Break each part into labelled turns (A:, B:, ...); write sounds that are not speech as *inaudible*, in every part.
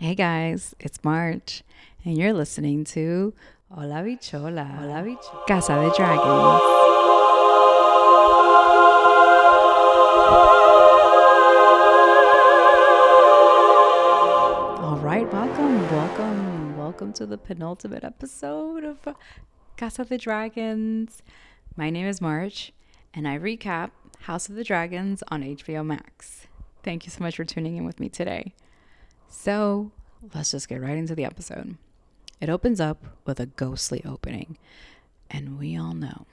A: Hey guys, it's March, and you're listening to Hola Bichola, Hola Bichola, Casa de Dragons. All right, welcome, welcome, welcome to the penultimate episode of Casa de Dragons. My name is March, and I recap House of the Dragons on HBO Max. Thank you so much for tuning in with me today. So let's just get right into the episode. It opens up with a ghostly opening, and we all know,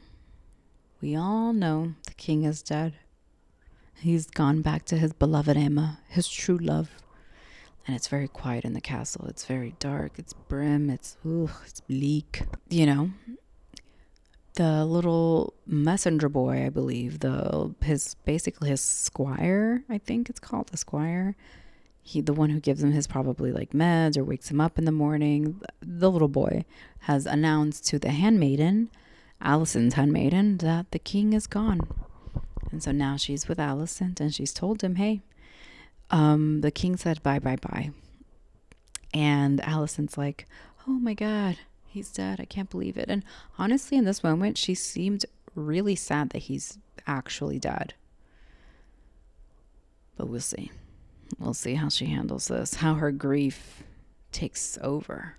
A: we all know the king is dead. He's gone back to his beloved Aemma, his true love. And it's very quiet in the castle. It's very dark. It's brim. It's ugh, it's bleak. You know, the little messenger boy, I believe, the his basically his squire, I think it's called a squire he the one who gives him his probably like meds or wakes him up in the morning the little boy has announced to the handmaiden Alicent's handmaiden that the king is gone. And so now she's with Alicent and she's told him hey um the king said bye bye bye. And Alicent's like oh my god he's dead. I can't believe it. And honestly in this moment she seemed really sad that he's actually dead. But we'll see We'll see how she handles this, how her grief takes over.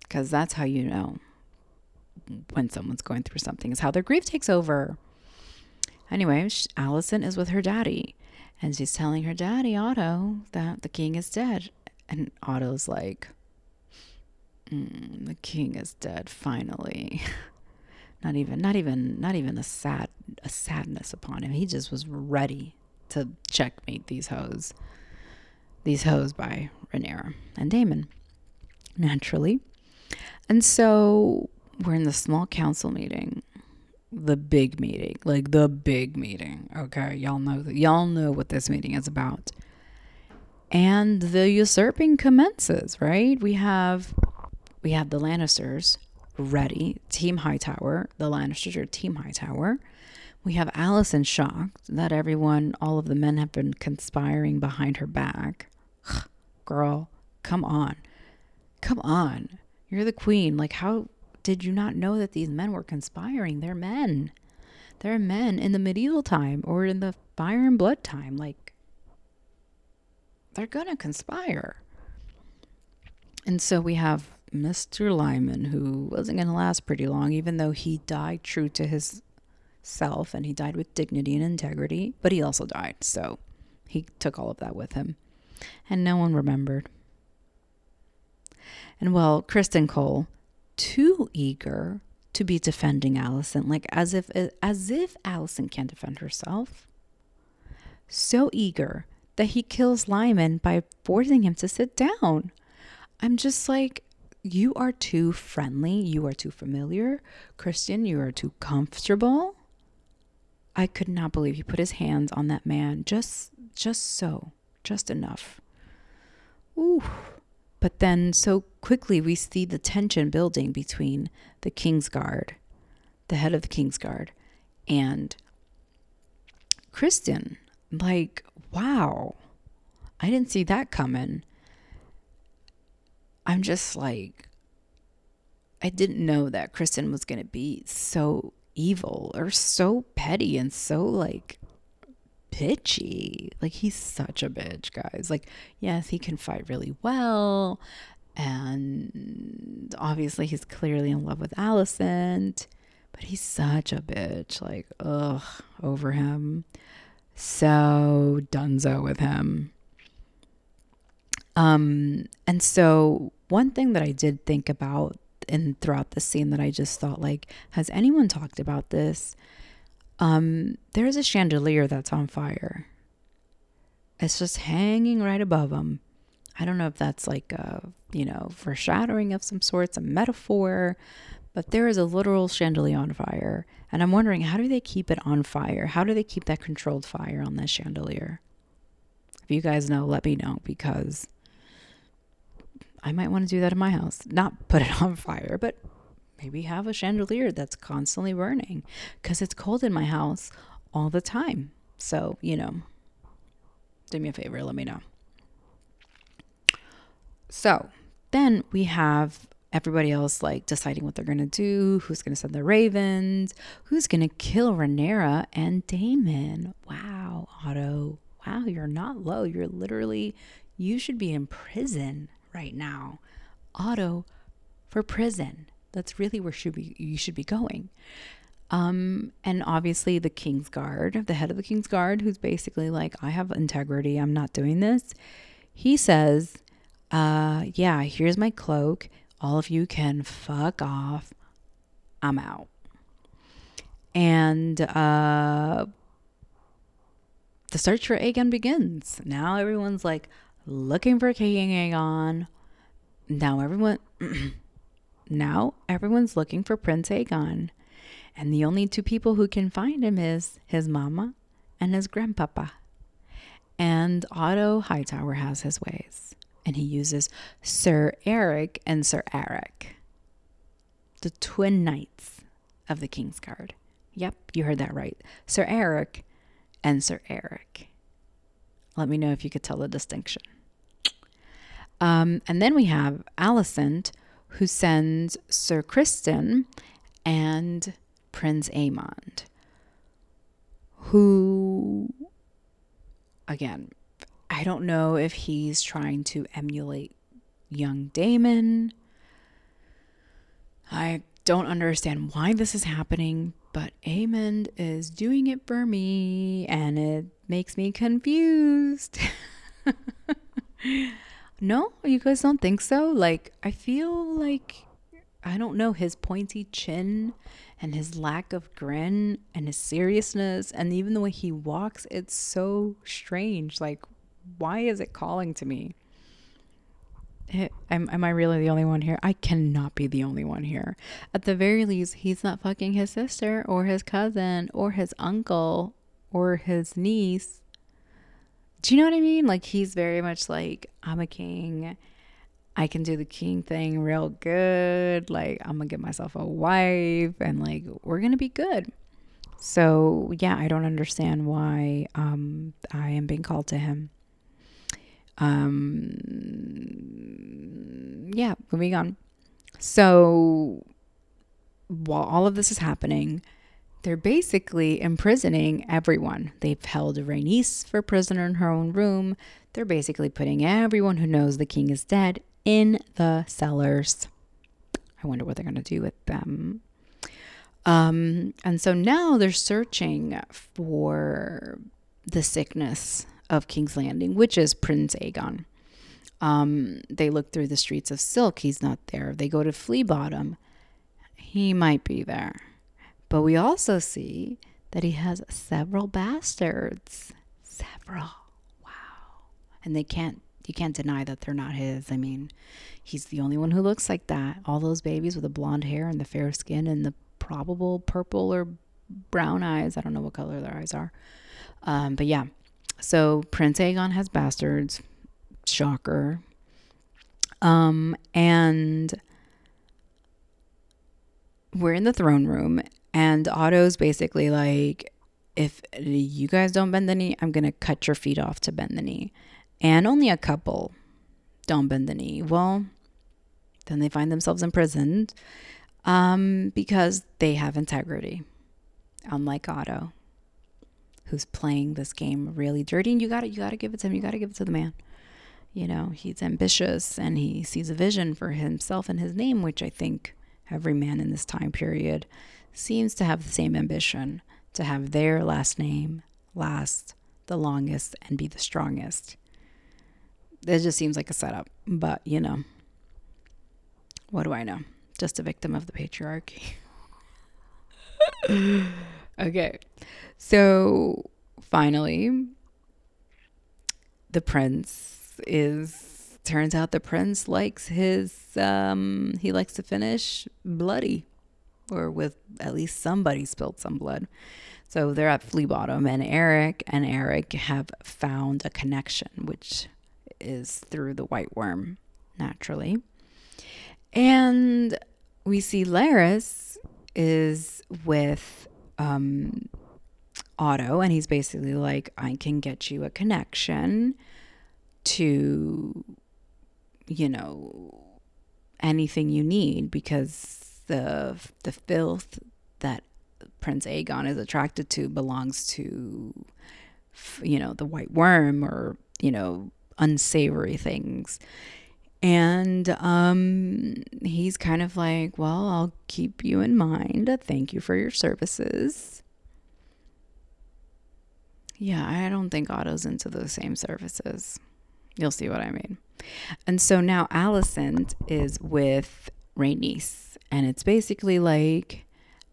A: Because that's how you know when someone's going through something, is how their grief takes over. Anyway, Alicent is with her daddy, and she's telling her daddy, Otto, that the king is dead. And Otto's like, mm, the king is dead, finally. *laughs* not even, not even, not even a sad, a sadness upon him. He just was ready to checkmate these hoes. These hoes by Rhaenyra and Daemon, naturally. And so we're in the small council meeting, the big meeting, like the big meeting. Okay, y'all know that y'all know what this meeting is about. And the usurping commences, right? We have we have the Lannisters ready, Team Hightower. The Lannisters are Team Hightower. We have Alicent shocked that everyone, all of the men have been conspiring behind her back. Girl, come on. Come on. You're the queen. Like, how did you not know that these men were conspiring? They're men. They're men in the medieval time or in the fire and blood time. Like, they're going to conspire. And so we have Mr. Lyman, who wasn't going to last pretty long, even though he died true to his self and he died with dignity and integrity, but he also died. So he took all of that with him. And no one remembered. And well, Criston Cole, too eager to be defending Alicent, like as if as if Alicent can't defend herself. So eager that he kills Lyman by forcing him to sit down. I'm just like, you are too friendly, you are too familiar. Criston, you are too comfortable. I could not believe he put his hands on that man just just so, just enough. Ooh. But then so quickly we see the tension building between the King's Guard, the head of the King's Guard, and Criston. Like, wow. I didn't see that coming. I'm just like I didn't know that Criston was going to be so evil or so petty and so like bitchy. Like he's such a bitch, guys. Like, yes, he can fight really well. And obviously he's clearly in love with Alicent, but he's such a bitch. Like, ugh, over him. So dunzo with him. Um, and so one thing that I did think about and throughout the scene that I just thought like, has anyone talked about this? Um, there's a chandelier that's on fire. It's just hanging right above them. I don't know if that's like a, you know, foreshadowing of some sorts, a metaphor, but there is a literal chandelier on fire. And I'm wondering, how do they keep it on fire? How do they keep that controlled fire on that chandelier? If you guys know, let me know because I might want to do that in my house. Not put it *laughs* on fire, but maybe have a chandelier that's constantly burning because it's cold in my house all the time. So, you know, do me a favor, let me know. So then we have everybody else like deciding what they're going to do, who's going to send the ravens, who's going to kill Rhaenyra and Daemon. Wow, Otto. Wow, you're not low. You're literally, you should be in prison right now. Otto for prison. That's really where should be you should be going. Um, and obviously the King's Guard, the head of the King's Guard, who's basically like, I have integrity, I'm not doing this. He says, uh, yeah, here's my cloak. All of you can fuck off. I'm out. And uh the search for Aegon begins. Now everyone's like looking for King Aegon. Now everyone *clears throat* now everyone's looking for Prince Aegon. And the only two people who can find him is his mama and his grandpapa. And Otto Hightower has his ways. And he uses Sir Eric and Sir Eric, the twin knights of the King's Guard. Yep, you heard that right. Sir Eric and Sir Eric. Let me know if you could tell the distinction. Um, and then we have Alicent, who sends Sir Criston and Prince Aemond, who, again, I don't know if he's trying to emulate young Daemon. I don't understand why this is happening, but Aemond is doing it for me and it makes me confused. *laughs* no, you guys don't think so? Like, I feel like, I don't know, his pointy chin and his lack of grin and his seriousness and even the way he walks, it's so strange. Like, why is it calling to me? Am, am I really the only one here? I cannot be the only one here. At the very least, he's not fucking his sister or his cousin or his uncle or his niece. Do you know what I mean? Like, he's very much like, I'm a king. I can do the king thing real good. Like, I'm gonna get myself a wife and like, we're gonna be good. So, yeah, I don't understand why um, I am being called to him. Um, yeah, moving on. So while all of this is happening, they're basically imprisoning everyone. They've held Rhaenys for prisoner in her own room. They're basically putting everyone who knows the king is dead in the cellars. I wonder what they're going to do with them. Um, and so now they're searching for the sickness of King's Landing, which is Prince Aegon. Um, they look through the streets of Silk. He's not there. They go to Flea Bottom. He might be there. But we also see that he has several bastards. Several. Wow. And they can't you can't deny that they're not his. I mean, he's the only one who looks like that. All those babies with the blonde hair and the fair skin and the probable purple or brown eyes. I don't know what color their eyes are. Um, but yeah, so Prince Aegon has bastards. Shocker. Um, and we're in the throne room, and Otto's basically like, if you guys don't bend the knee, I'm going to cut your feet off to bend the knee. And only a couple don't bend the knee. Well, then they find themselves imprisoned um, because they have integrity, unlike Otto who's playing this game really dirty and you got to you got to give it to him you got to give it to the man you know he's ambitious and he sees a vision for himself and his name which i think every man in this time period seems to have the same ambition to have their last name last the longest and be the strongest. It just seems like a setup but you know what do i know? Just a victim of the patriarchy. *laughs* Okay. So finally, the prince is turns out the prince likes his um he likes to finish bloody or with at least somebody spilled some blood. So they're at Flea Bottom and Eric and Eric have found a connection which is through the white worm naturally. And we see Larys is with um, Otto, and he's basically like, I can get you a connection to you know, anything you need because the the filth that Prince Aegon is attracted to belongs to you know, the white worm or, you know, unsavory things. And um, he's kind of like, Well, I'll keep you in mind. Thank you for your services. Yeah, I don't think Otto's into those same services. You'll see what I mean. And so now Alicent is with Rhaenys, and it's basically like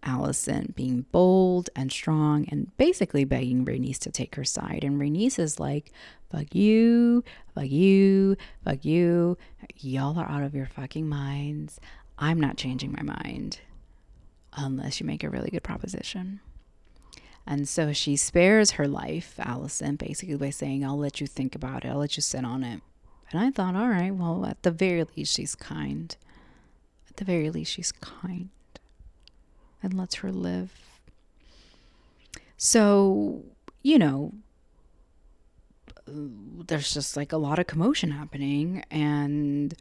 A: Alicent being bold and strong and basically begging Rhaenys to take her side. And Rhaenys is like, fuck you, fuck you, fuck you. Y'all are out of your fucking minds. I'm not changing my mind unless you make a really good proposition. And so she spares her life, Alicent, basically by saying, I'll let you think about it, I'll let you sit on it. And I thought, all right, well, at the very least, she's kind. At the very least, she's kind and lets her live. So, you know, there's just like a lot of commotion happening, and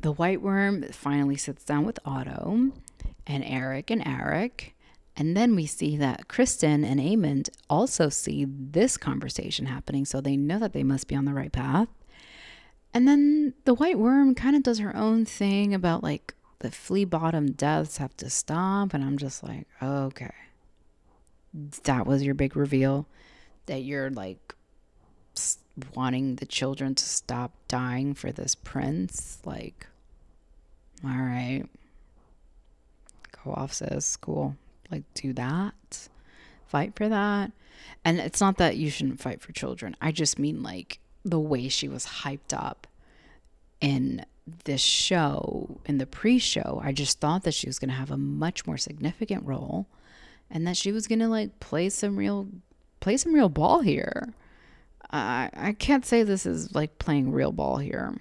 A: the white worm finally sits down with Otto and Eric and Eric. And then we see that Criston and Aemond also see this conversation happening, so they know that they must be on the right path. And then the white worm kind of does her own thing about like the flea bottom deaths have to stop. And I'm just like, okay. That was your big reveal that you're like wanting the children to stop dying for this prince. Like, all right. Go off, sis. Cool. Like, do that. Fight for that. And it's not that you shouldn't fight for children. I just mean like the way she was hyped up in this show, in the pre show, I just thought that she was going to have a much more significant role and that she was going to like play some real play some real ball here. I I can't say this is like playing real ball here.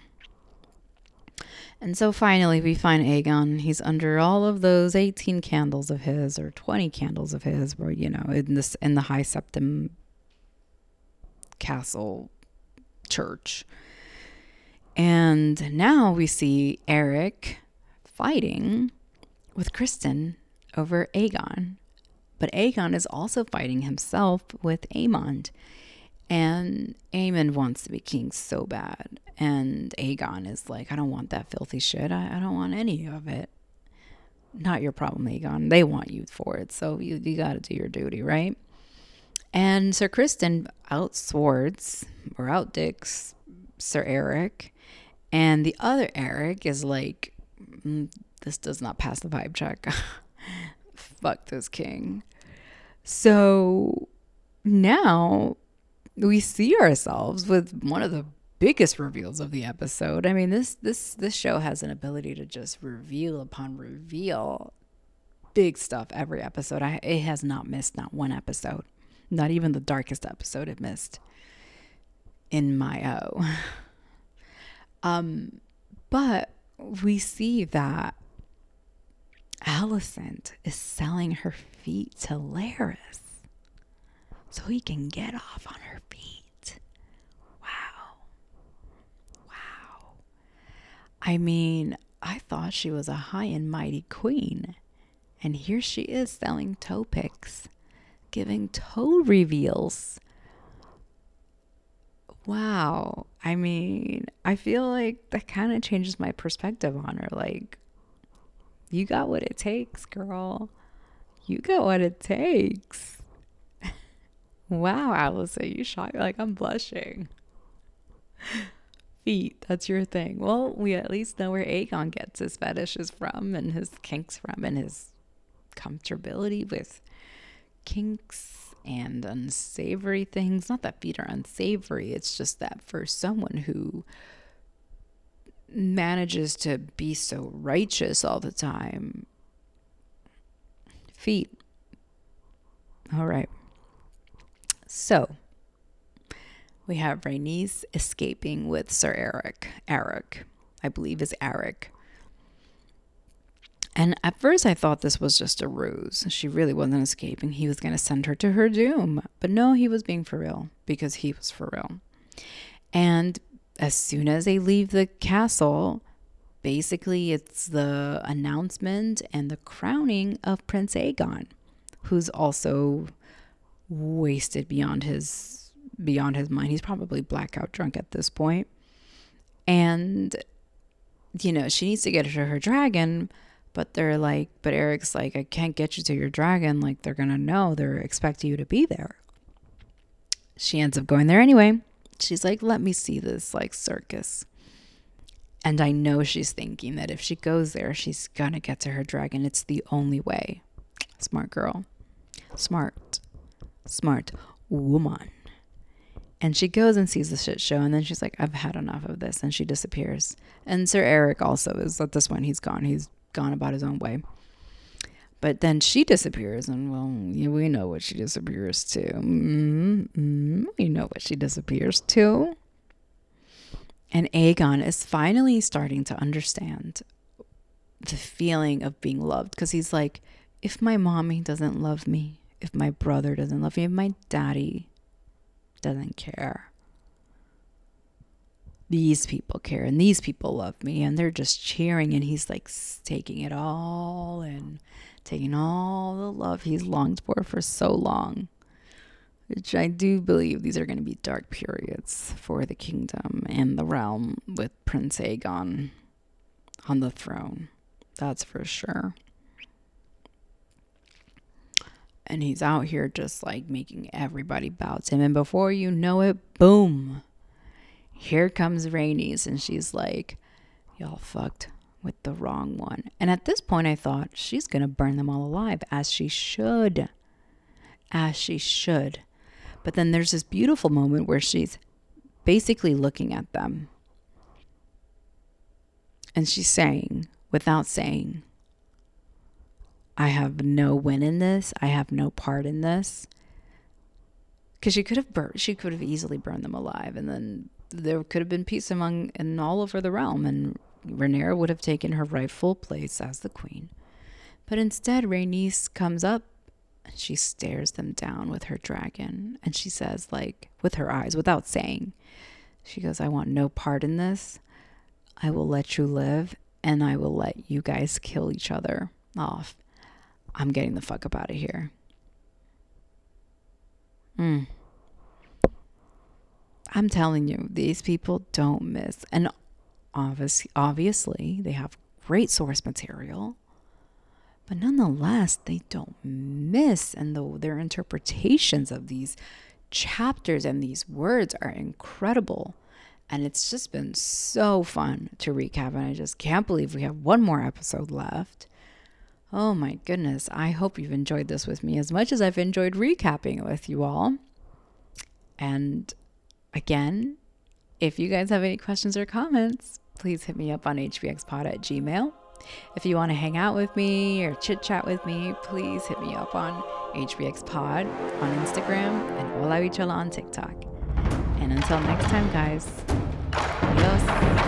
A: And so finally we find Aegon. He's under all of those 18 candles of his or 20 candles of his where you know in this in the high septim castle church and now we see Eric fighting with Criston over Aegon. But Aegon is also fighting himself with Aemond. And Aemond wants to be king so bad. And Aegon is like, I don't want that filthy shit. I, I don't want any of it. Not your problem, Aegon. They want you for it. So you, you got to do your duty, right? And Sir Criston outswords or outdicks Sir Eric and the other Eric is like, mm, this does not pass the vibe check. *laughs* Fuck this king. So now we see ourselves with one of the biggest reveals of the episode. I mean, this this this show has an ability to just reveal upon reveal big stuff every episode. I, it has not missed not one episode. Not even the darkest episode it missed in my O. *laughs* Um, but we see that Alicent is selling her feet to Larys so he can get off on her feet. Wow. Wow. I mean, I thought she was a high and mighty queen. And here she is selling toe picks, giving toe reveals wow. I mean, I feel like that kind of changes my perspective on her. Like, you got what it takes, girl. You got what it takes. *laughs* wow, Alicent, you shot me like I'm blushing. Feet, that's your thing. Well, we at least know where Aegon gets his fetishes from and his kinks from and his comfortability with kinks and unsavory things. Not that feet are unsavory, it's just that for someone who manages to be so righteous all the time, feet. All right. So we have Rhaenys escaping with Sir Eric. Eric, I believe, is Eric. And at first, I thought this was just a ruse. She really wasn't escaping. He was going to send her to her doom. But no, he was being for real because he was for real. And as soon as they leave the castle, basically it's the announcement and the crowning of Prince Aegon, who's also wasted beyond his beyond his mind. He's probably blackout drunk at this point. And you know, she needs to get to her dragon, but they're like, but Eric's like, I can't get you to your dragon. Like, they're to know. They're expecting you to be there. She ends up going there anyway. She's like, let me see this, like, circus. And I know she's thinking that if she goes there, she's to get to her dragon. It's the only way. Smart girl. Smart. Smart woman. And she goes and sees the shit show, and then she's like, I've had enough of this. And she disappears. And Sir Eric also is at this point, he's gone. He's gone about his own way. But then she disappears, and well, yeah, we know what she disappears to. Mm-hmm. mm-hmm. We know what she disappears to. And Aegon is finally starting to understand the feeling of being loved because he's like, if my mommy doesn't love me, if my brother doesn't love me, if my daddy doesn't care, these people care and these people love me. And they're just cheering and he's like taking it all and taking all the love he's longed for for so long. Which i do believe these are going to be dark periods for the kingdom and the realm with prince aegon on the throne. That's for sure. And he's out here just like making everybody bow to him. And before you know it boom here comes Rhaenys. and she's like, y'all fucked with the wrong one. And at this point, I thought she's going to burn them all alive, as she should. As she should. But then there's this beautiful moment where she's basically looking at them. And she's saying, without saying, I have no win in this. I have no part in this. Because she could have burned, she could have easily burned them alive and then there could have been peace among and all over the realm, and Rhaenyra would have taken her rightful place as the queen. But instead, Rhaenys comes up and she stares them down with her dragon, and she says, like, with her eyes, without saying, she goes, I want no part in this. I will let you live, and I will let you guys kill each other off. I'm getting the fuck up out of here. Hmm. I'm telling you, these people don't miss. And obviously, obviously, they have great source material, but nonetheless, they don't miss. And the, their interpretations of these chapters and these words are incredible. And it's just been so fun to recap. And I just can't believe we have one more episode left. Oh my goodness. I hope you've enjoyed this with me as much as I've enjoyed recapping it with you all. And Again, if you guys have any questions or comments, please hit me up on hbxpod at gmail. If you want to hang out with me or chit chat with me, please hit me up on hbxpod on Instagram and Hola on TikTok. And until next time, guys, adios.